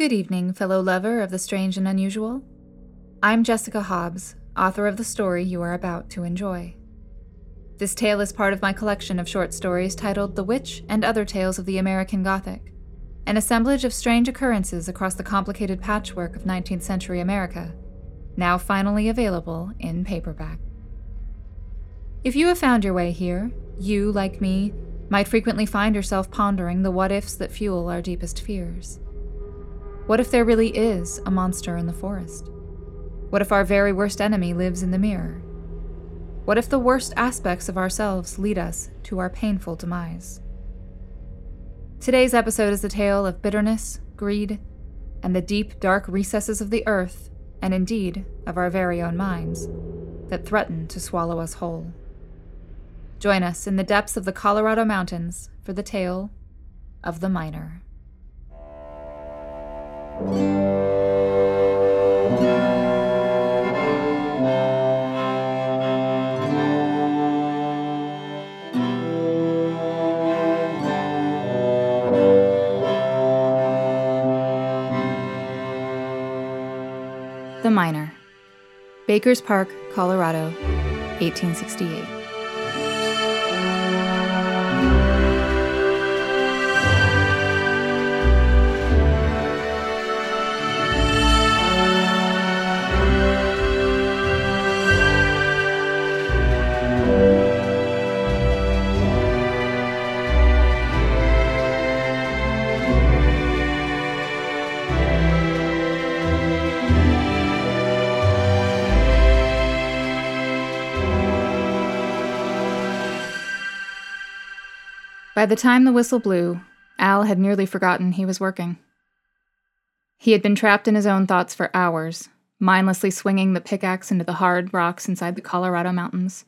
Good evening, fellow lover of the strange and unusual. I'm Jessica Hobbs, author of the story you are about to enjoy. This tale is part of my collection of short stories titled The Witch and Other Tales of the American Gothic, an assemblage of strange occurrences across the complicated patchwork of 19th century America, now finally available in paperback. If you have found your way here, you, like me, might frequently find yourself pondering the what ifs that fuel our deepest fears. What if there really is a monster in the forest? What if our very worst enemy lives in the mirror? What if the worst aspects of ourselves lead us to our painful demise? Today's episode is a tale of bitterness, greed, and the deep, dark recesses of the earth, and indeed of our very own minds, that threaten to swallow us whole. Join us in the depths of the Colorado mountains for the tale of the miner. The Miner, Baker's Park, Colorado, 1868. By the time the whistle blew, Al had nearly forgotten he was working. He had been trapped in his own thoughts for hours, mindlessly swinging the pickaxe into the hard rocks inside the Colorado mountains.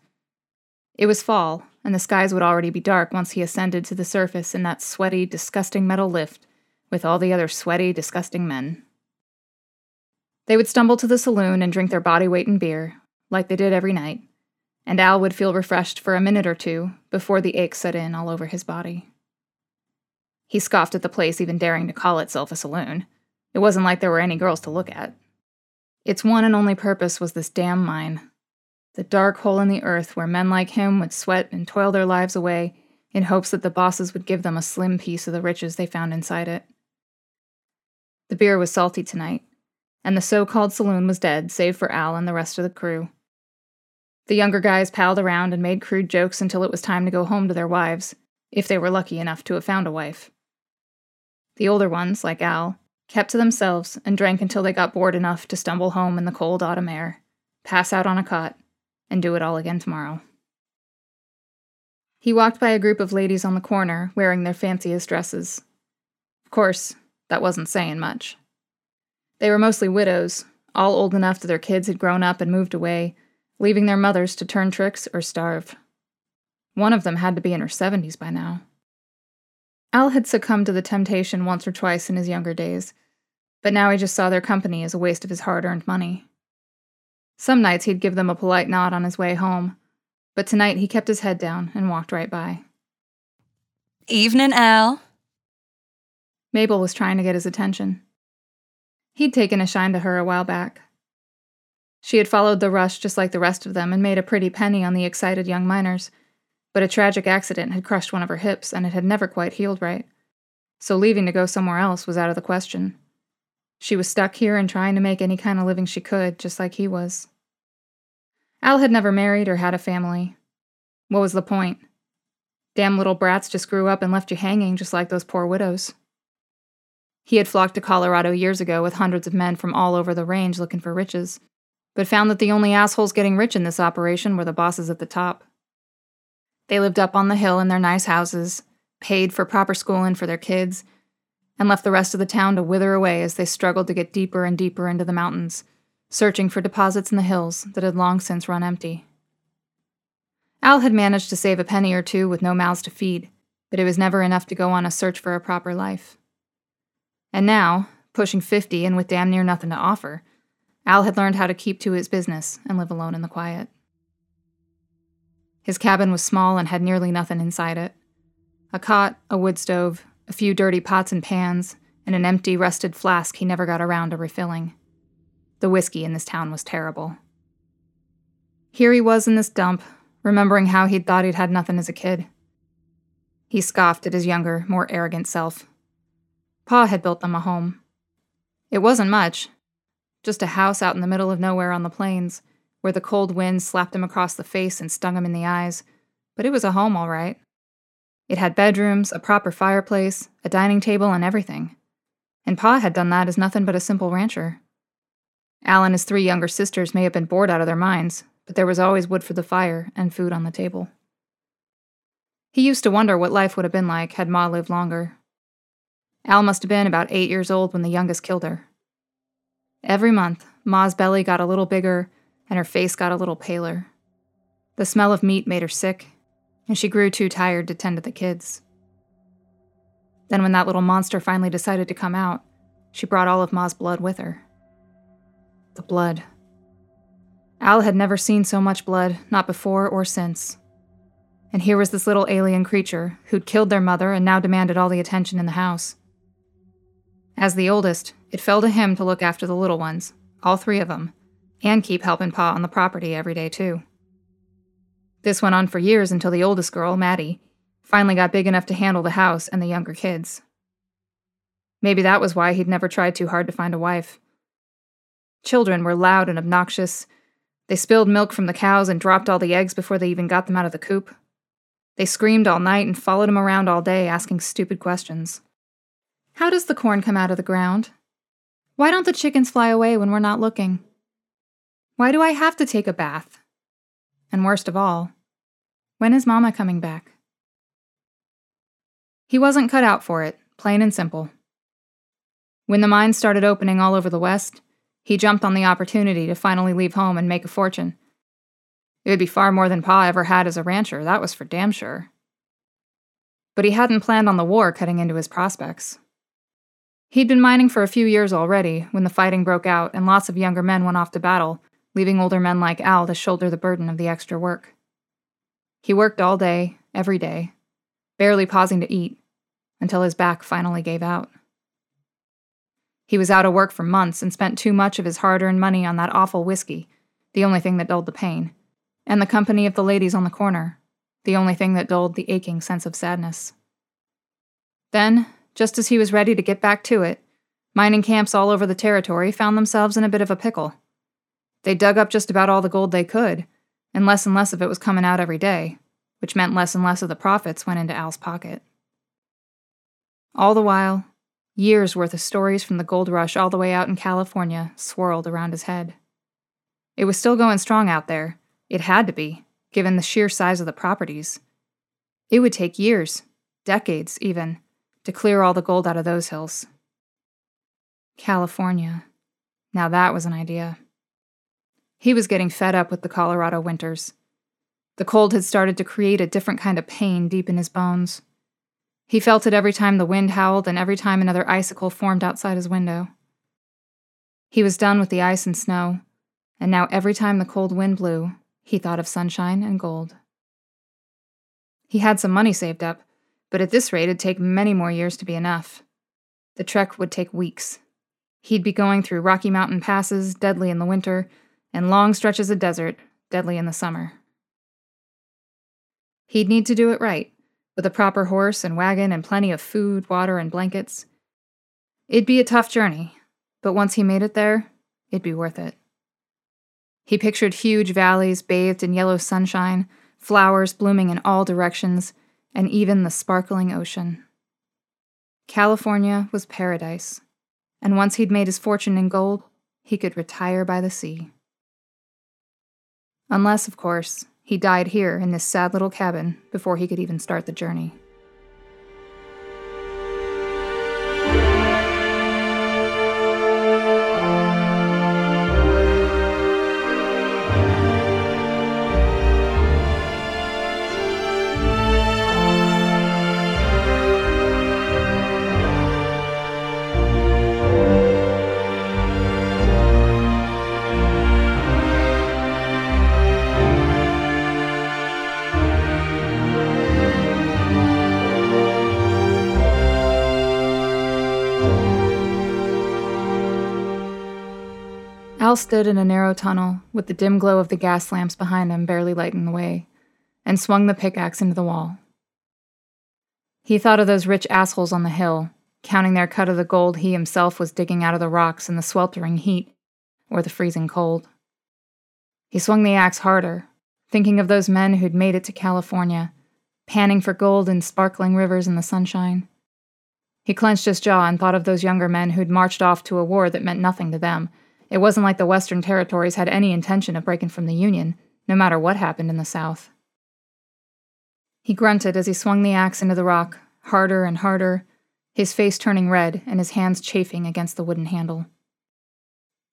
It was fall, and the skies would already be dark once he ascended to the surface in that sweaty, disgusting metal lift with all the other sweaty, disgusting men. They would stumble to the saloon and drink their body weight in beer, like they did every night, and Al would feel refreshed for a minute or two before the ache set in all over his body. He scoffed at the place even daring to call itself a saloon. It wasn't like there were any girls to look at. Its one and only purpose was this damn mine. The dark hole in the earth where men like him would sweat and toil their lives away in hopes that the bosses would give them a slim piece of the riches they found inside it. The beer was salty tonight, and the so called saloon was dead, save for Al and the rest of the crew. The younger guys palled around and made crude jokes until it was time to go home to their wives, if they were lucky enough to have found a wife. The older ones, like Al, kept to themselves and drank until they got bored enough to stumble home in the cold autumn air, pass out on a cot, and do it all again tomorrow. He walked by a group of ladies on the corner wearing their fanciest dresses. Of course, that wasn't saying much. They were mostly widows, all old enough that their kids had grown up and moved away, leaving their mothers to turn tricks or starve. One of them had to be in her 70s by now. Al had succumbed to the temptation once or twice in his younger days, but now he just saw their company as a waste of his hard earned money. Some nights he'd give them a polite nod on his way home, but tonight he kept his head down and walked right by. Evening, Al. Mabel was trying to get his attention. He'd taken a shine to her a while back, she had followed the rush just like the rest of them and made a pretty penny on the excited young miners, but a tragic accident had crushed one of her hips and it had never quite healed right. So leaving to go somewhere else was out of the question. She was stuck here and trying to make any kind of living she could, just like he was. Al had never married or had a family. What was the point? Damn little brats just grew up and left you hanging just like those poor widows. He had flocked to Colorado years ago with hundreds of men from all over the range looking for riches, but found that the only assholes getting rich in this operation were the bosses at the top. They lived up on the hill in their nice houses, paid for proper schooling for their kids, and left the rest of the town to wither away as they struggled to get deeper and deeper into the mountains, searching for deposits in the hills that had long since run empty. Al had managed to save a penny or two with no mouths to feed, but it was never enough to go on a search for a proper life. And now, pushing 50 and with damn near nothing to offer, Al had learned how to keep to his business and live alone in the quiet. His cabin was small and had nearly nothing inside it a cot, a wood stove, a few dirty pots and pans, and an empty, rusted flask he never got around to refilling. The whiskey in this town was terrible. Here he was in this dump, remembering how he'd thought he'd had nothing as a kid. He scoffed at his younger, more arrogant self. Pa had built them a home. It wasn't much, just a house out in the middle of nowhere on the plains, where the cold wind slapped him across the face and stung him in the eyes, but it was a home all right. It had bedrooms, a proper fireplace, a dining table, and everything. And Pa had done that as nothing but a simple rancher. Al and his three younger sisters may have been bored out of their minds, but there was always wood for the fire and food on the table. He used to wonder what life would have been like had Ma lived longer. Al must have been about eight years old when the youngest killed her. Every month, Ma's belly got a little bigger and her face got a little paler. The smell of meat made her sick, and she grew too tired to tend to the kids. Then, when that little monster finally decided to come out, she brought all of Ma's blood with her. The blood. Al had never seen so much blood, not before or since. And here was this little alien creature who'd killed their mother and now demanded all the attention in the house. As the oldest, it fell to him to look after the little ones, all three of them, and keep helping Pa on the property every day, too. This went on for years until the oldest girl, Maddie, finally got big enough to handle the house and the younger kids. Maybe that was why he'd never tried too hard to find a wife. Children were loud and obnoxious. They spilled milk from the cows and dropped all the eggs before they even got them out of the coop. They screamed all night and followed him around all day, asking stupid questions. How does the corn come out of the ground? Why don't the chickens fly away when we're not looking? Why do I have to take a bath? And worst of all, when is Mama coming back? He wasn't cut out for it, plain and simple. When the mines started opening all over the West, he jumped on the opportunity to finally leave home and make a fortune. It would be far more than Pa ever had as a rancher, that was for damn sure. But he hadn't planned on the war cutting into his prospects. He'd been mining for a few years already when the fighting broke out and lots of younger men went off to battle, leaving older men like Al to shoulder the burden of the extra work. He worked all day, every day, barely pausing to eat, until his back finally gave out. He was out of work for months and spent too much of his hard earned money on that awful whiskey, the only thing that dulled the pain, and the company of the ladies on the corner, the only thing that dulled the aching sense of sadness. Then, just as he was ready to get back to it, mining camps all over the territory found themselves in a bit of a pickle. They dug up just about all the gold they could, and less and less of it was coming out every day, which meant less and less of the profits went into Al's pocket. All the while, years worth of stories from the gold rush all the way out in California swirled around his head. It was still going strong out there. It had to be, given the sheer size of the properties. It would take years, decades even, to clear all the gold out of those hills. California. Now that was an idea. He was getting fed up with the Colorado winters. The cold had started to create a different kind of pain deep in his bones. He felt it every time the wind howled and every time another icicle formed outside his window. He was done with the ice and snow, and now every time the cold wind blew, he thought of sunshine and gold. He had some money saved up, but at this rate, it'd take many more years to be enough. The trek would take weeks. He'd be going through Rocky Mountain passes, deadly in the winter, and long stretches of desert, deadly in the summer. He'd need to do it right, with a proper horse and wagon and plenty of food, water, and blankets. It'd be a tough journey, but once he made it there, it'd be worth it. He pictured huge valleys bathed in yellow sunshine, flowers blooming in all directions, and even the sparkling ocean. California was paradise, and once he'd made his fortune in gold, he could retire by the sea. Unless, of course, he died here in this sad little cabin before he could even start the journey. Al stood in a narrow tunnel, with the dim glow of the gas lamps behind him barely lighting the way, and swung the pickaxe into the wall. He thought of those rich assholes on the hill, counting their cut of the gold he himself was digging out of the rocks in the sweltering heat or the freezing cold. He swung the axe harder, thinking of those men who'd made it to California, panning for gold in sparkling rivers in the sunshine. He clenched his jaw and thought of those younger men who'd marched off to a war that meant nothing to them it wasn't like the Western territories had any intention of breaking from the Union, no matter what happened in the South. He grunted as he swung the axe into the rock, harder and harder, his face turning red and his hands chafing against the wooden handle.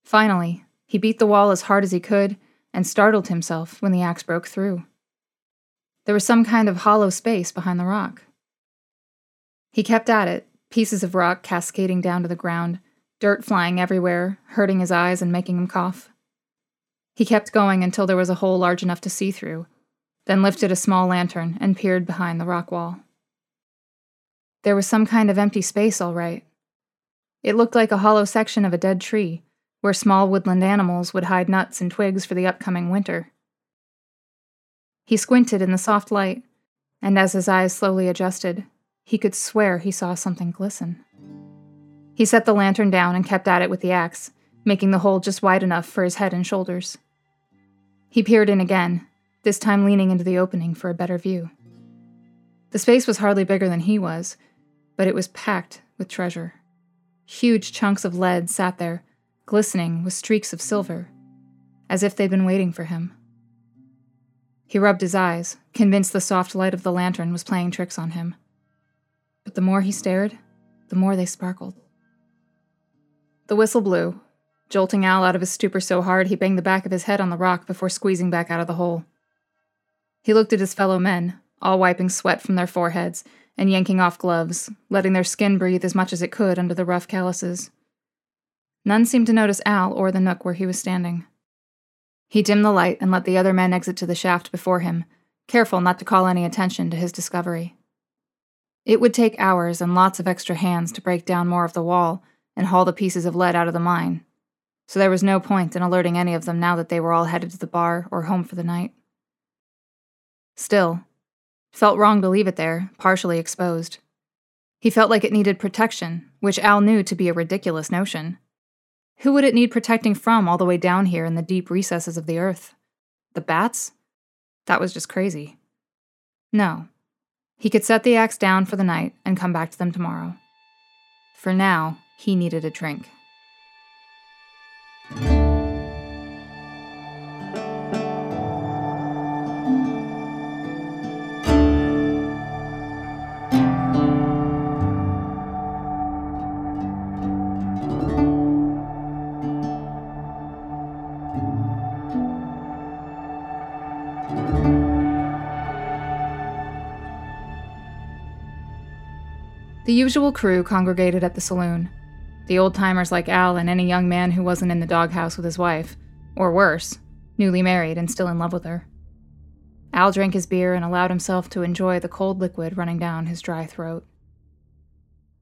Finally, he beat the wall as hard as he could and startled himself when the axe broke through. There was some kind of hollow space behind the rock. He kept at it, pieces of rock cascading down to the ground, dirt flying everywhere, hurting his eyes and making him cough. He kept going until there was a hole large enough to see through, then lifted a small lantern and peered behind the rock wall. There was some kind of empty space, all right. It looked like a hollow section of a dead tree, where small woodland animals would hide nuts and twigs for the upcoming winter. He squinted in the soft light, and as his eyes slowly adjusted, he could swear he saw something glisten. He set the lantern down and kept at it with the axe, making the hole just wide enough for his head and shoulders. He peered in again, this time leaning into the opening for a better view. The space was hardly bigger than he was, but it was packed with treasure. Huge chunks of lead sat there, glistening with streaks of silver, as if they'd been waiting for him. He rubbed his eyes, convinced the soft light of the lantern was playing tricks on him. But the more he stared, the more they sparkled. The whistle blew, jolting Al out of his stupor so hard he banged the back of his head on the rock before squeezing back out of the hole. He looked at his fellow men, all wiping sweat from their foreheads and yanking off gloves, letting their skin breathe as much as it could under the rough calluses. None seemed to notice Al or the nook where he was standing. He dimmed the light and let the other men exit to the shaft before him, careful not to call any attention to his discovery. It would take hours and lots of extra hands to break down more of the wall and haul the pieces of lead out of the mine, so there was no point in alerting any of them now that they were all headed to the bar or home for the night. Still, felt wrong to leave it there, partially exposed. He felt like it needed protection, which Al knew to be a ridiculous notion. Who would it need protecting from all the way down here in the deep recesses of the earth? The bats? That was just crazy. No. He could set the axe down for the night and come back to them tomorrow. For now, he needed a drink. The usual crew congregated at the saloon the old timers like Al and any young man who wasn't in the doghouse with his wife, or worse, newly married and still in love with her. Al drank his beer and allowed himself to enjoy the cold liquid running down his dry throat.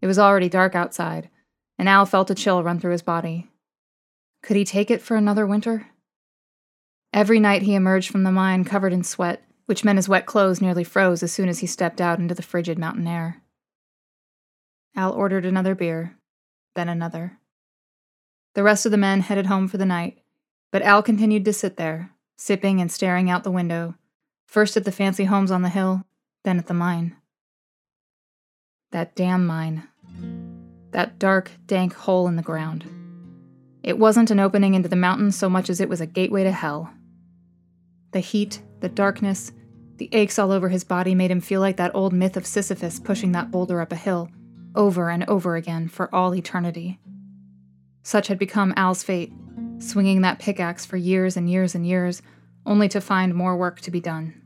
It was already dark outside, and Al felt a chill run through his body. Could he take it for another winter? Every night he emerged from the mine covered in sweat, which meant his wet clothes nearly froze as soon as he stepped out into the frigid mountain air. Al ordered another beer then another. The rest of the men headed home for the night, but Al continued to sit there, sipping and staring out the window, first at the fancy homes on the hill, then at the mine. That damn mine. That dark, dank hole in the ground. It wasn't an opening into the mountains so much as it was a gateway to hell. The heat, the darkness, the aches all over his body made him feel like that old myth of Sisyphus pushing that boulder up a hill, over and over again for all eternity. Such had become Al's fate, swinging that pickaxe for years and years and years, only to find more work to be done.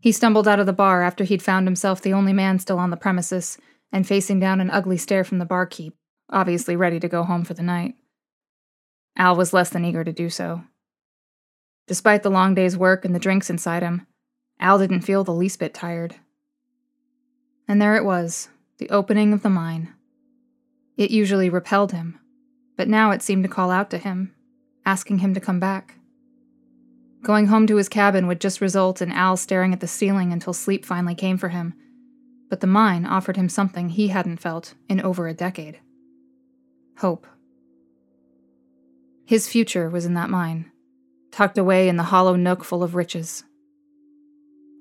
He stumbled out of the bar after he'd found himself the only man still on the premises and facing down an ugly stare from the barkeep, obviously ready to go home for the night. Al was less than eager to do so. Despite the long day's work and the drinks inside him, Al didn't feel the least bit tired. And there it was, the opening of the mine. It usually repelled him, but now it seemed to call out to him, asking him to come back. Going home to his cabin would just result in Al staring at the ceiling until sleep finally came for him, but the mine offered him something he hadn't felt in over a decade hope. His future was in that mine, tucked away in the hollow nook full of riches.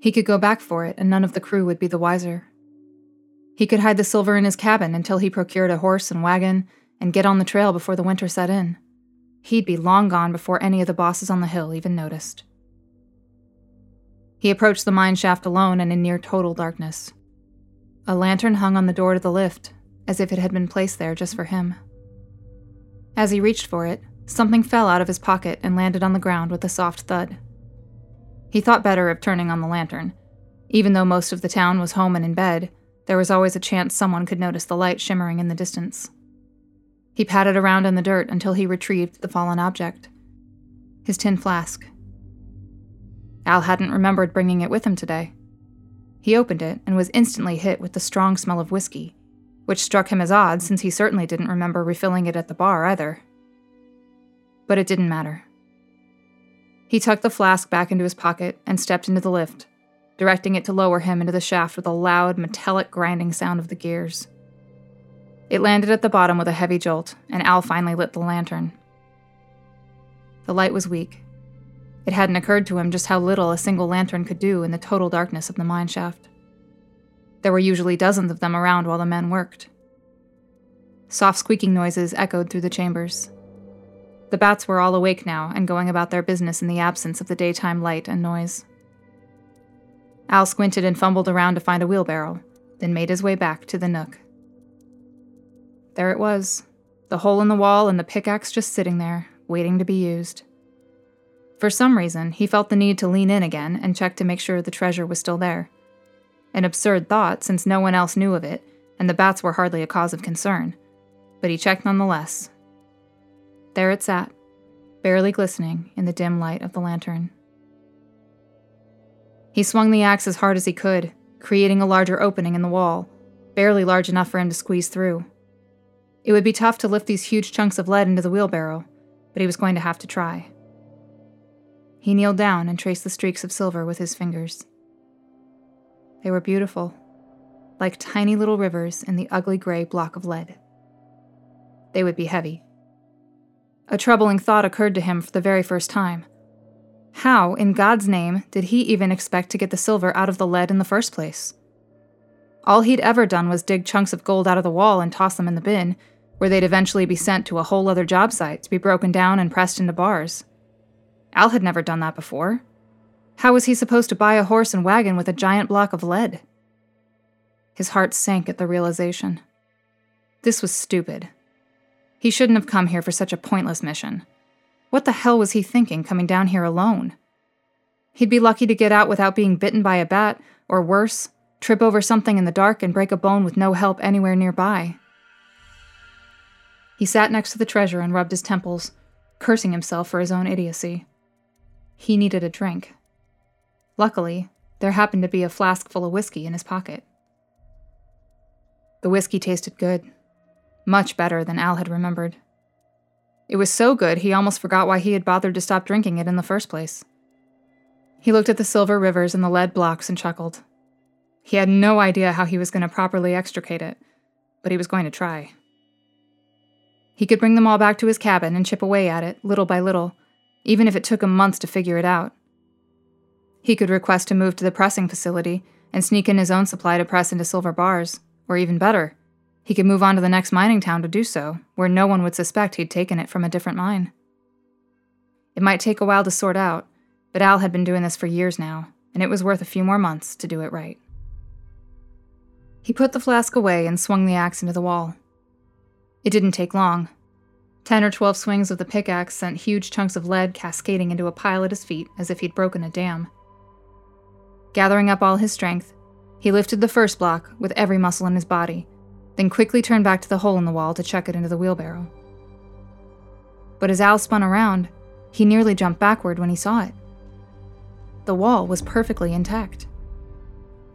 He could go back for it, and none of the crew would be the wiser. He could hide the silver in his cabin until he procured a horse and wagon and get on the trail before the winter set in. He'd be long gone before any of the bosses on the hill even noticed. He approached the mine shaft alone and in near total darkness. A lantern hung on the door to the lift, as if it had been placed there just for him. As he reached for it, something fell out of his pocket and landed on the ground with a soft thud. He thought better of turning on the lantern. Even though most of the town was home and in bed, there was always a chance someone could notice the light shimmering in the distance. He patted around in the dirt until he retrieved the fallen object his tin flask. Al hadn't remembered bringing it with him today. He opened it and was instantly hit with the strong smell of whiskey, which struck him as odd since he certainly didn't remember refilling it at the bar either. But it didn't matter. He tucked the flask back into his pocket and stepped into the lift, directing it to lower him into the shaft with a loud, metallic grinding sound of the gears. It landed at the bottom with a heavy jolt, and Al finally lit the lantern. The light was weak. It hadn't occurred to him just how little a single lantern could do in the total darkness of the mine shaft. There were usually dozens of them around while the men worked. Soft squeaking noises echoed through the chambers. The bats were all awake now and going about their business in the absence of the daytime light and noise. Al squinted and fumbled around to find a wheelbarrow, then made his way back to the nook. There it was the hole in the wall and the pickaxe just sitting there, waiting to be used. For some reason, he felt the need to lean in again and check to make sure the treasure was still there. An absurd thought, since no one else knew of it, and the bats were hardly a cause of concern. But he checked nonetheless. There it sat, barely glistening in the dim light of the lantern. He swung the axe as hard as he could, creating a larger opening in the wall, barely large enough for him to squeeze through. It would be tough to lift these huge chunks of lead into the wheelbarrow, but he was going to have to try. He kneeled down and traced the streaks of silver with his fingers. They were beautiful, like tiny little rivers in the ugly gray block of lead. They would be heavy. A troubling thought occurred to him for the very first time. How, in God's name, did he even expect to get the silver out of the lead in the first place? All he'd ever done was dig chunks of gold out of the wall and toss them in the bin, where they'd eventually be sent to a whole other job site to be broken down and pressed into bars. Al had never done that before. How was he supposed to buy a horse and wagon with a giant block of lead? His heart sank at the realization. This was stupid. He shouldn't have come here for such a pointless mission. What the hell was he thinking coming down here alone? He'd be lucky to get out without being bitten by a bat, or worse, trip over something in the dark and break a bone with no help anywhere nearby. He sat next to the treasure and rubbed his temples, cursing himself for his own idiocy. He needed a drink. Luckily, there happened to be a flask full of whiskey in his pocket. The whiskey tasted good, much better than Al had remembered. It was so good he almost forgot why he had bothered to stop drinking it in the first place. He looked at the silver rivers and the lead blocks and chuckled. He had no idea how he was going to properly extricate it, but he was going to try. He could bring them all back to his cabin and chip away at it, little by little, even if it took him months to figure it out. He could request to move to the pressing facility and sneak in his own supply to press into silver bars, or even better, he could move on to the next mining town to do so, where no one would suspect he'd taken it from a different mine. It might take a while to sort out, but Al had been doing this for years now, and it was worth a few more months to do it right. He put the flask away and swung the axe into the wall. It didn't take long. Ten or twelve swings of the pickaxe sent huge chunks of lead cascading into a pile at his feet as if he'd broken a dam. Gathering up all his strength, he lifted the first block with every muscle in his body, then quickly turned back to the hole in the wall to chuck it into the wheelbarrow. But as Al spun around, he nearly jumped backward when he saw it. The wall was perfectly intact.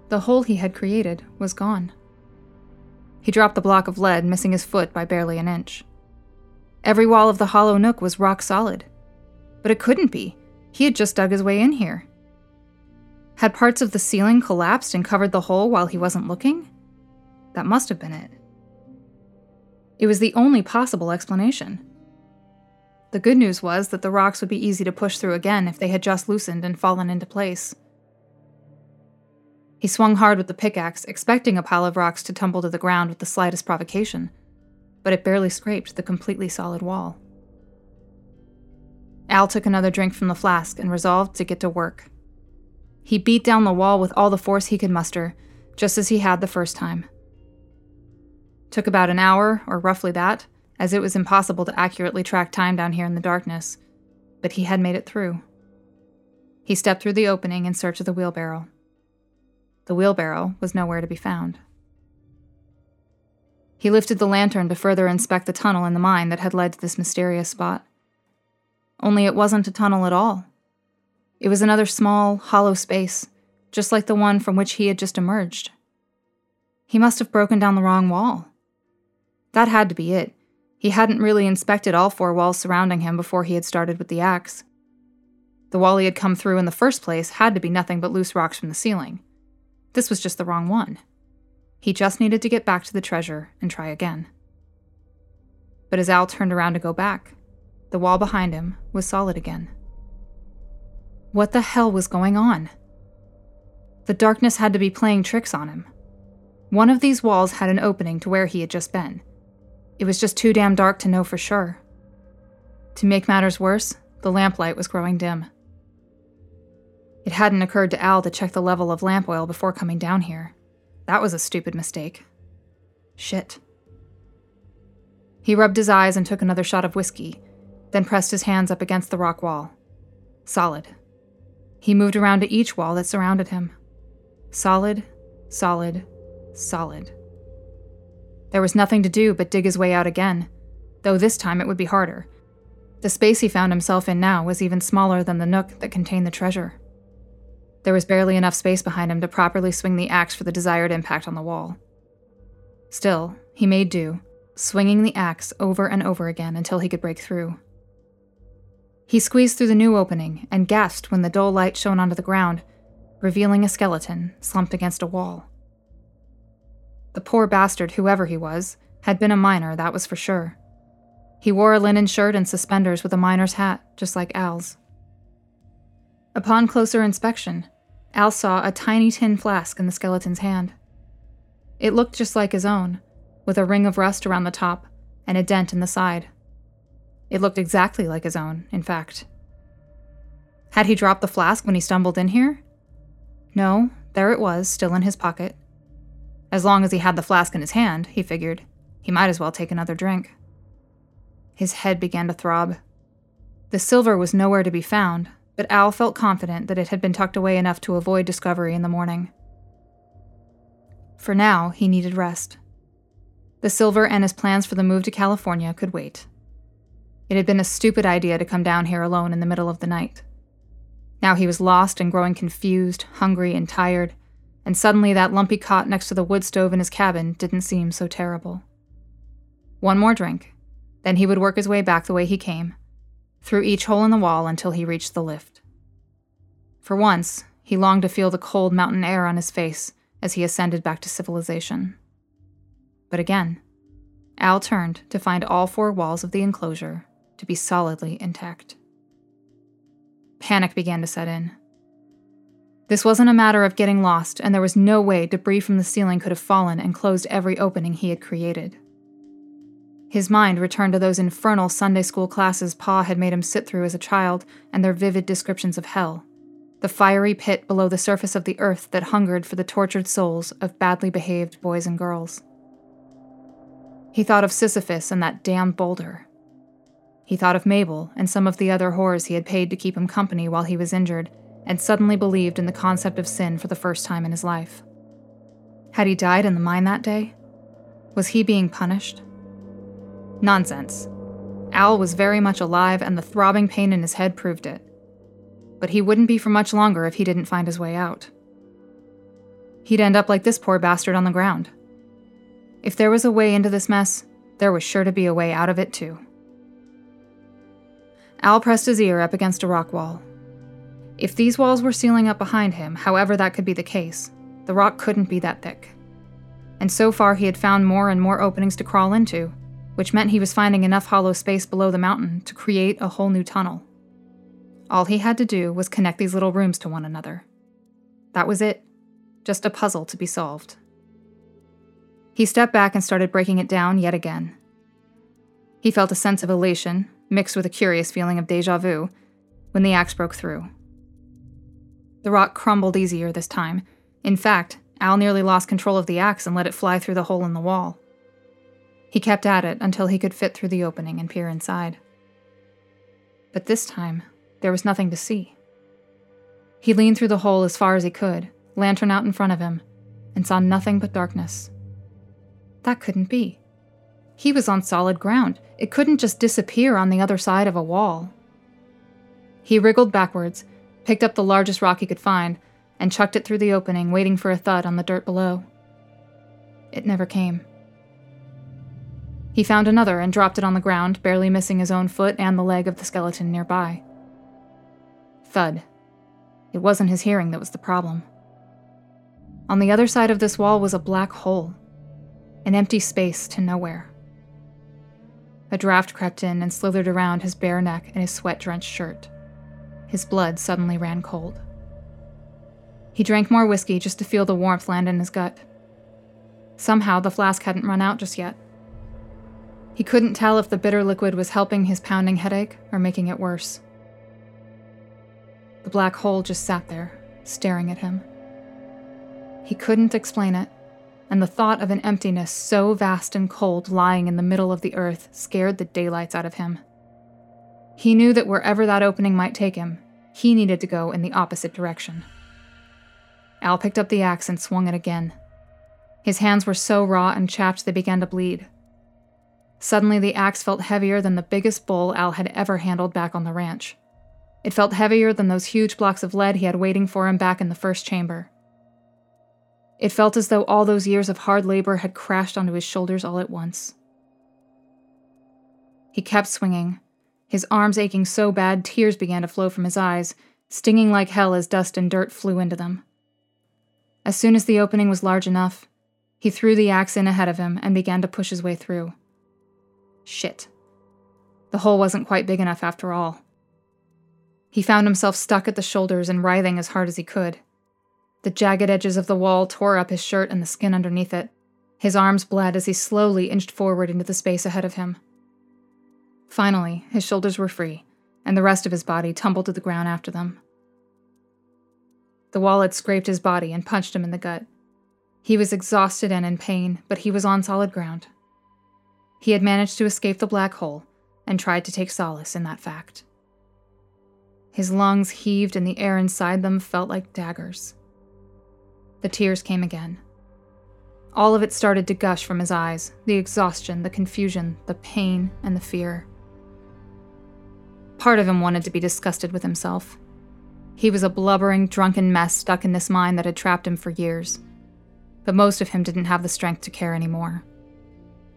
The hole he had created was gone. He dropped the block of lead, missing his foot by barely an inch. Every wall of the hollow nook was rock solid, But it couldn't be. He had just dug his way in here. Had parts of the ceiling collapsed and covered the hole while he wasn't looking? That must have been it. It was the only possible explanation. The good news was that the rocks would be easy to push through again if they had just loosened and fallen into place. He swung hard with the pickaxe, expecting a pile of rocks to tumble to the ground with the slightest provocation, but it barely scraped the completely solid wall. Al took another drink from the flask and resolved to get to work. He beat down the wall with all the force he could muster, just as he had the first time. Took about an hour, or roughly that, as it was impossible to accurately track time down here in the darkness, but he had made it through. He stepped through the opening in search of the wheelbarrow. The wheelbarrow was nowhere to be found. He lifted the lantern to further inspect the tunnel in the mine that had led to this mysterious spot. Only it wasn't a tunnel at all. It was another small, hollow space, just like the one from which he had just emerged. He must have broken down the wrong wall. That had to be it. He hadn't really inspected all four walls surrounding him before he had started with the axe. The wall he had come through in the first place had to be nothing but loose rocks from the ceiling. This was just the wrong one. He just needed to get back to the treasure and try again. But as Al turned around to go back, the wall behind him was solid again. What the hell was going on? The darkness had to be playing tricks on him. One of these walls had an opening to where he had just been. It was just too damn dark to know for sure. To make matters worse, the lamplight was growing dim. It hadn't occurred to Al to check the level of lamp oil before coming down here. That was a stupid mistake. Shit. He rubbed his eyes and took another shot of whiskey, then pressed his hands up against the rock wall. Solid. He moved around to each wall that surrounded him. Solid, solid, solid. There was nothing to do but dig his way out again, though this time it would be harder. The space he found himself in now was even smaller than the nook that contained the treasure. There was barely enough space behind him to properly swing the axe for the desired impact on the wall. Still, he made do, swinging the axe over and over again until he could break through. He squeezed through the new opening and gasped when the dull light shone onto the ground, revealing a skeleton slumped against a wall. The poor bastard, whoever he was, had been a miner, that was for sure. He wore a linen shirt and suspenders with a miner's hat, just like Al's. Upon closer inspection, Al saw a tiny tin flask in the skeleton's hand. It looked just like his own, with a ring of rust around the top and a dent in the side. It looked exactly like his own, in fact. Had he dropped the flask when he stumbled in here? No, there it was, still in his pocket. As long as he had the flask in his hand, he figured, he might as well take another drink. His head began to throb. The silver was nowhere to be found, but Al felt confident that it had been tucked away enough to avoid discovery in the morning. For now, he needed rest. The silver and his plans for the move to California could wait. It had been a stupid idea to come down here alone in the middle of the night. Now he was lost and growing confused, hungry, and tired, and suddenly that lumpy cot next to the wood stove in his cabin didn't seem so terrible. One more drink, then he would work his way back the way he came, through each hole in the wall until he reached the lift. For once, he longed to feel the cold mountain air on his face as he ascended back to civilization. But again, Al turned to find all four walls of the enclosure to be solidly intact. Panic began to set in. This wasn't a matter of getting lost, and there was no way debris from the ceiling could have fallen and closed every opening he had created. His mind returned to those infernal Sunday school classes Pa had made him sit through as a child and their vivid descriptions of hell, the fiery pit below the surface of the earth that hungered for the tortured souls of badly behaved boys and girls. He thought of Sisyphus and that damned boulder. He thought of Mabel and some of the other whores he had paid to keep him company while he was injured, and suddenly believed in the concept of sin for the first time in his life. Had he died in the mine that day? Was he being punished? Nonsense. Al was very much alive, and the throbbing pain in his head proved it. But he wouldn't be for much longer if he didn't find his way out. He'd end up like this poor bastard on the ground. If there was a way into this mess, there was sure to be a way out of it too. Al pressed his ear up against a rock wall. If these walls were sealing up behind him, however that could be the case, the rock couldn't be that thick. And so far, he had found more and more openings to crawl into, which meant he was finding enough hollow space below the mountain to create a whole new tunnel. All he had to do was connect these little rooms to one another. That was it, just a puzzle to be solved. He stepped back and started breaking it down yet again. He felt a sense of elation, mixed with a curious feeling of deja vu, when the axe broke through. The rock crumbled easier this time. In fact, Al nearly lost control of the axe and let it fly through the hole in the wall. He kept at it until he could fit through the opening and peer inside. But this time, there was nothing to see. He leaned through the hole as far as he could, lantern out in front of him, and saw nothing but darkness. That couldn't be. He was on solid ground. It couldn't just disappear on the other side of a wall. He wriggled backwards, picked up the largest rock he could find, and chucked it through the opening, waiting for a thud on the dirt below. It never came. He found another and dropped it on the ground, barely missing his own foot and the leg of the skeleton nearby. Thud. It wasn't his hearing that was the problem. On the other side of this wall was a black hole, an empty space to nowhere. A draft crept in and slithered around his bare neck and his sweat drenched shirt. His blood suddenly ran cold. He drank more whiskey just to feel the warmth land in his gut. Somehow, the flask hadn't run out just yet. He couldn't tell if the bitter liquid was helping his pounding headache or making it worse. The black hole just sat there, staring at him. He couldn't explain it, and the thought of an emptiness so vast and cold lying in the middle of the earth scared the daylights out of him. He knew that wherever that opening might take him, he needed to go in the opposite direction. Al picked up the axe and swung it again. His hands were so raw and chapped they began to bleed. Suddenly, the axe felt heavier than the biggest bull Al had ever handled back on the ranch. It felt heavier than those huge blocks of lead he had waiting for him back in the first chamber. It felt as though all those years of hard labor had crashed onto his shoulders all at once. He kept swinging, his arms aching so bad tears began to flow from his eyes, stinging like hell as dust and dirt flew into them. As soon as the opening was large enough, he threw the axe in ahead of him and began to push his way through. Shit. The hole wasn't quite big enough after all. He found himself stuck at the shoulders and writhing as hard as he could. The jagged edges of the wall tore up his shirt and the skin underneath it. His arms bled as he slowly inched forward into the space ahead of him. Finally, his shoulders were free, and the rest of his body tumbled to the ground after them. The wall had scraped his body and punched him in the gut. He was exhausted and in pain, but he was on solid ground. He had managed to escape the black hole and tried to take solace in that fact. His lungs heaved and the air inside them felt like daggers. The tears came again. All of it started to gush from his eyes the exhaustion, the confusion, the pain, and the fear. Part of him wanted to be disgusted with himself. He was a blubbering, drunken mess stuck in this mind that had trapped him for years. But most of him didn't have the strength to care anymore.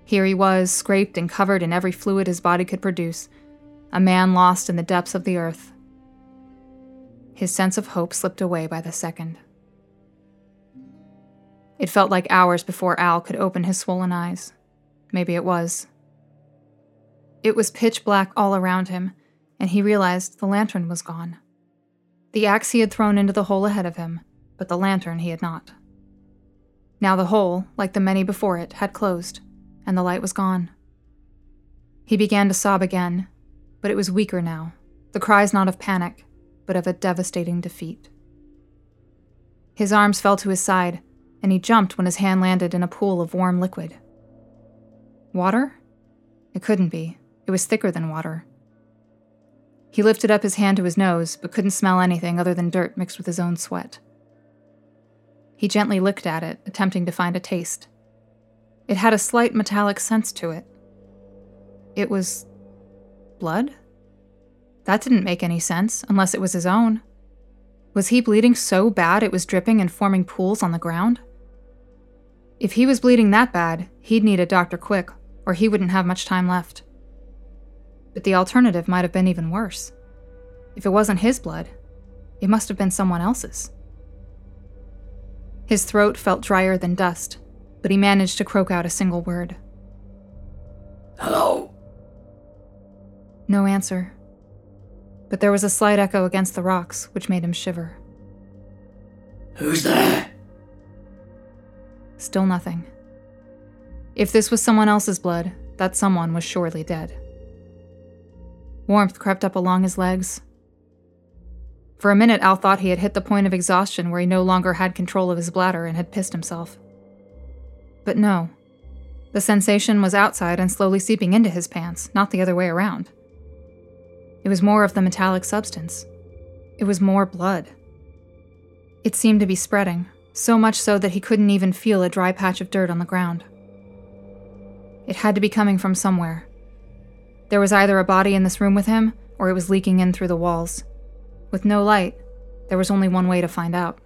Here he was, scraped and covered in every fluid his body could produce, a man lost in the depths of the earth. His sense of hope slipped away by the second. It felt like hours before Al could open his swollen eyes. Maybe it was. It was pitch black all around him, and he realized the lantern was gone. The axe he had thrown into the hole ahead of him, but the lantern he had not. Now the hole, like the many before it, had closed, and the light was gone. He began to sob again, but it was weaker now, the cries not of panic, but of a devastating defeat. His arms fell to his side, and he jumped when his hand landed in a pool of warm liquid. Water? It couldn't be. It was thicker than water. He lifted up his hand to his nose, but couldn't smell anything other than dirt mixed with his own sweat. He gently licked at it, attempting to find a taste. It had a slight metallic sense to it. It was. blood? That didn't make any sense, unless it was his own. Was he bleeding so bad it was dripping and forming pools on the ground? If he was bleeding that bad, he'd need a doctor quick, or he wouldn't have much time left. But the alternative might have been even worse. If it wasn't his blood, it must have been someone else's. His throat felt drier than dust, but he managed to croak out a single word. Hello? No answer. But there was a slight echo against the rocks, which made him shiver. Who's there? Still nothing. If this was someone else's blood, that someone was surely dead. Warmth crept up along his legs. For a minute, Al thought he had hit the point of exhaustion where he no longer had control of his bladder and had pissed himself. But no. The sensation was outside and slowly seeping into his pants, not the other way around. It was more of the metallic substance. It was more blood. It seemed to be spreading, so much so that he couldn't even feel a dry patch of dirt on the ground. It had to be coming from somewhere. There was either a body in this room with him, or it was leaking in through the walls. With no light, there was only one way to find out.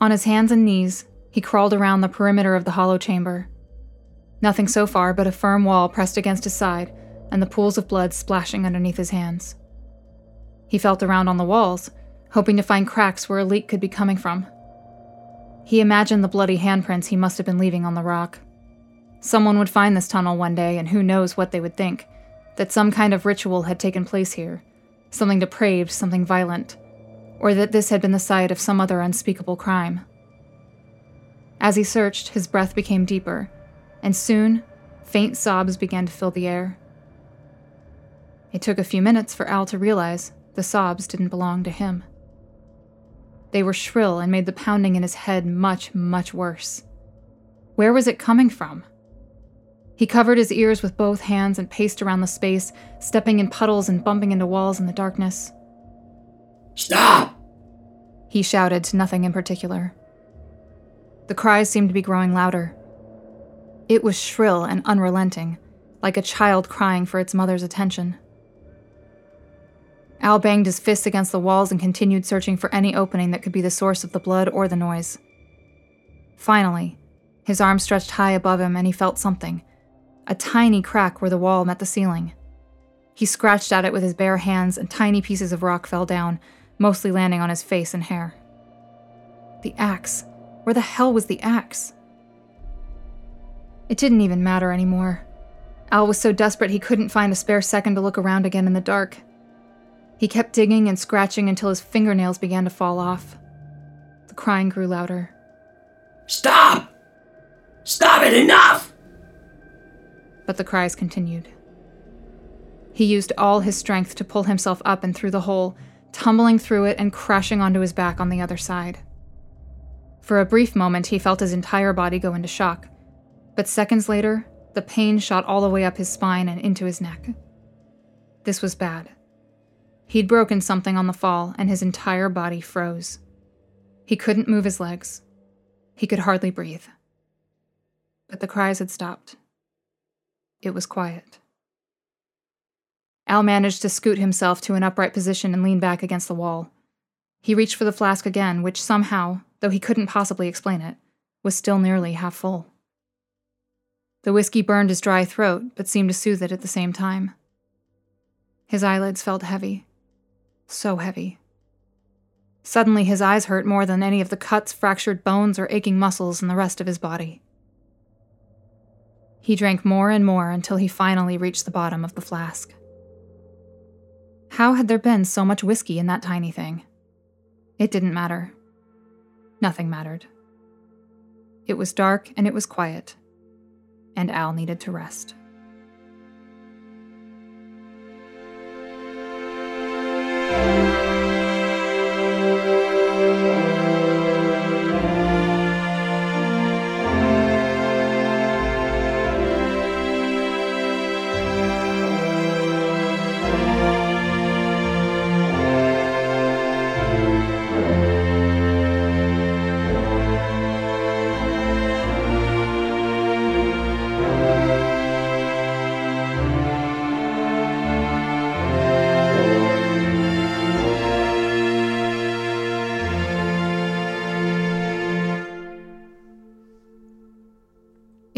On his hands and knees, he crawled around the perimeter of the hollow chamber. Nothing so far but a firm wall pressed against his side and the pools of blood splashing underneath his hands. He felt around on the walls, hoping to find cracks where a leak could be coming from. He imagined the bloody handprints he must have been leaving on the rock. Someone would find this tunnel one day, and who knows what they would think that some kind of ritual had taken place here, something depraved, something violent, or that this had been the site of some other unspeakable crime. As he searched, his breath became deeper, and soon, faint sobs began to fill the air. It took a few minutes for Al to realize the sobs didn't belong to him. They were shrill and made the pounding in his head much, much worse. Where was it coming from? He covered his ears with both hands and paced around the space, stepping in puddles and bumping into walls in the darkness. Stop! He shouted to nothing in particular. The cries seemed to be growing louder. It was shrill and unrelenting, like a child crying for its mother's attention. Al banged his fists against the walls and continued searching for any opening that could be the source of the blood or the noise. Finally, his arm stretched high above him and he felt something a tiny crack where the wall met the ceiling. He scratched at it with his bare hands and tiny pieces of rock fell down, mostly landing on his face and hair. The axe. Where the hell was the axe? It didn't even matter anymore. Al was so desperate he couldn't find a spare second to look around again in the dark. He kept digging and scratching until his fingernails began to fall off. The crying grew louder. Stop! Stop it, enough! But the cries continued. He used all his strength to pull himself up and through the hole, tumbling through it and crashing onto his back on the other side. For a brief moment, he felt his entire body go into shock, but seconds later, the pain shot all the way up his spine and into his neck. This was bad. He'd broken something on the fall, and his entire body froze. He couldn't move his legs. He could hardly breathe. But the cries had stopped. It was quiet. Al managed to scoot himself to an upright position and lean back against the wall. He reached for the flask again, which somehow, though he couldn't possibly explain it, was still nearly half full. The whiskey burned his dry throat, but seemed to soothe it at the same time. His eyelids felt heavy so heavy. Suddenly, his eyes hurt more than any of the cuts, fractured bones, or aching muscles in the rest of his body. He drank more and more until he finally reached the bottom of the flask. How had there been so much whiskey in that tiny thing? It didn't matter. Nothing mattered. It was dark and it was quiet, and Al needed to rest.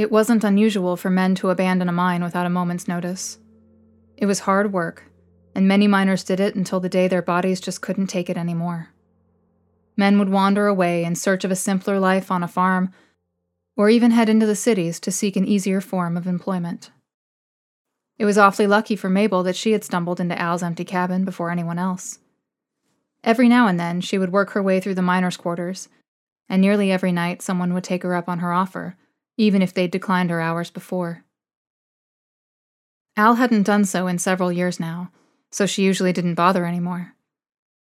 It wasn't unusual for men to abandon a mine without a moment's notice. It was hard work, and many miners did it until the day their bodies just couldn't take it anymore. Men would wander away in search of a simpler life on a farm, or even head into the cities to seek an easier form of employment. It was awfully lucky for Mabel that she had stumbled into Al's empty cabin before anyone else. Every now and then, she would work her way through the miners' quarters, and nearly every night someone would take her up on her offer, even if they'd declined her hours before. Al hadn't done so in several years now, so she usually didn't bother anymore.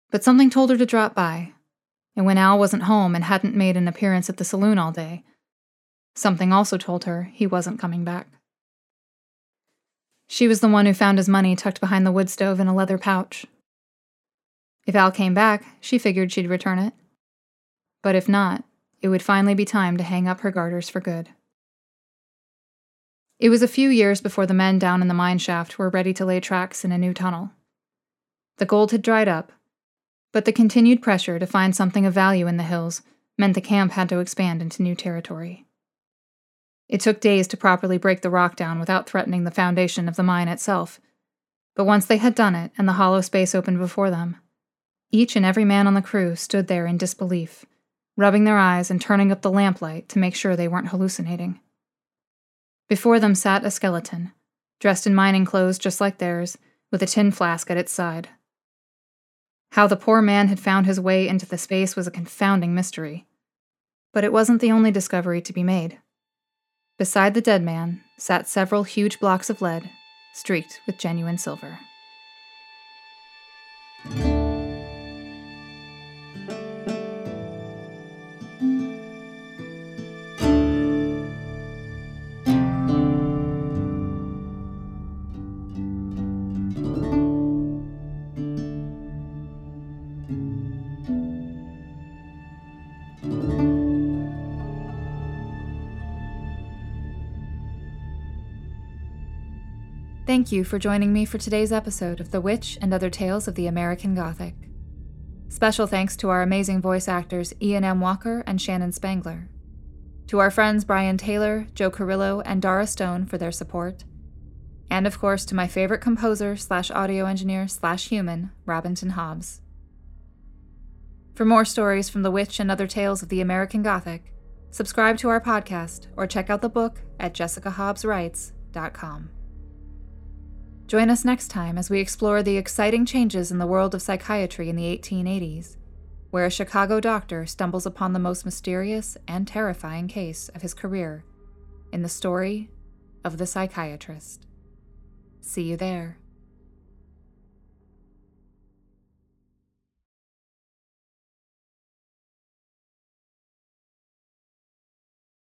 But something told her to drop by, and when Al wasn't home and hadn't made an appearance at the saloon all day, something also told her he wasn't coming back. She was the one who found his money tucked behind the wood stove in a leather pouch. If Al came back, she figured she'd return it. But if not, it would finally be time to hang up her garters for good. It was a few years before the men down in the mine shaft were ready to lay tracks in a new tunnel. The gold had dried up, but the continued pressure to find something of value in the hills meant the camp had to expand into new territory. It took days to properly break the rock down without threatening the foundation of the mine itself, but once they had done it and the hollow space opened before them, each and every man on the crew stood there in disbelief, rubbing their eyes and turning up the lamplight to make sure they weren't hallucinating. Before them sat a skeleton, dressed in mining clothes just like theirs, with a tin flask at its side. How the poor man had found his way into the space was a confounding mystery. But it wasn't the only discovery to be made. Beside the dead man sat several huge blocks of lead, streaked with genuine silver. Thank you for joining me for today's episode of The Witch and Other Tales of the American Gothic. Special thanks to our amazing voice actors Ian M. Walker and Shannon Spangler. To our friends Brian Taylor, Joe Carrillo, and Dara Stone for their support. And of course to my favorite composer slash audio engineer slash human, Robinson Hobbs. For more stories from The Witch and Other Tales of the American Gothic, subscribe to our podcast or check out the book at jessicahobbswrites.com. Join us next time as we explore the exciting changes in the world of psychiatry in the 1880s, where a Chicago doctor stumbles upon the most mysterious and terrifying case of his career in the story of the psychiatrist. See you there.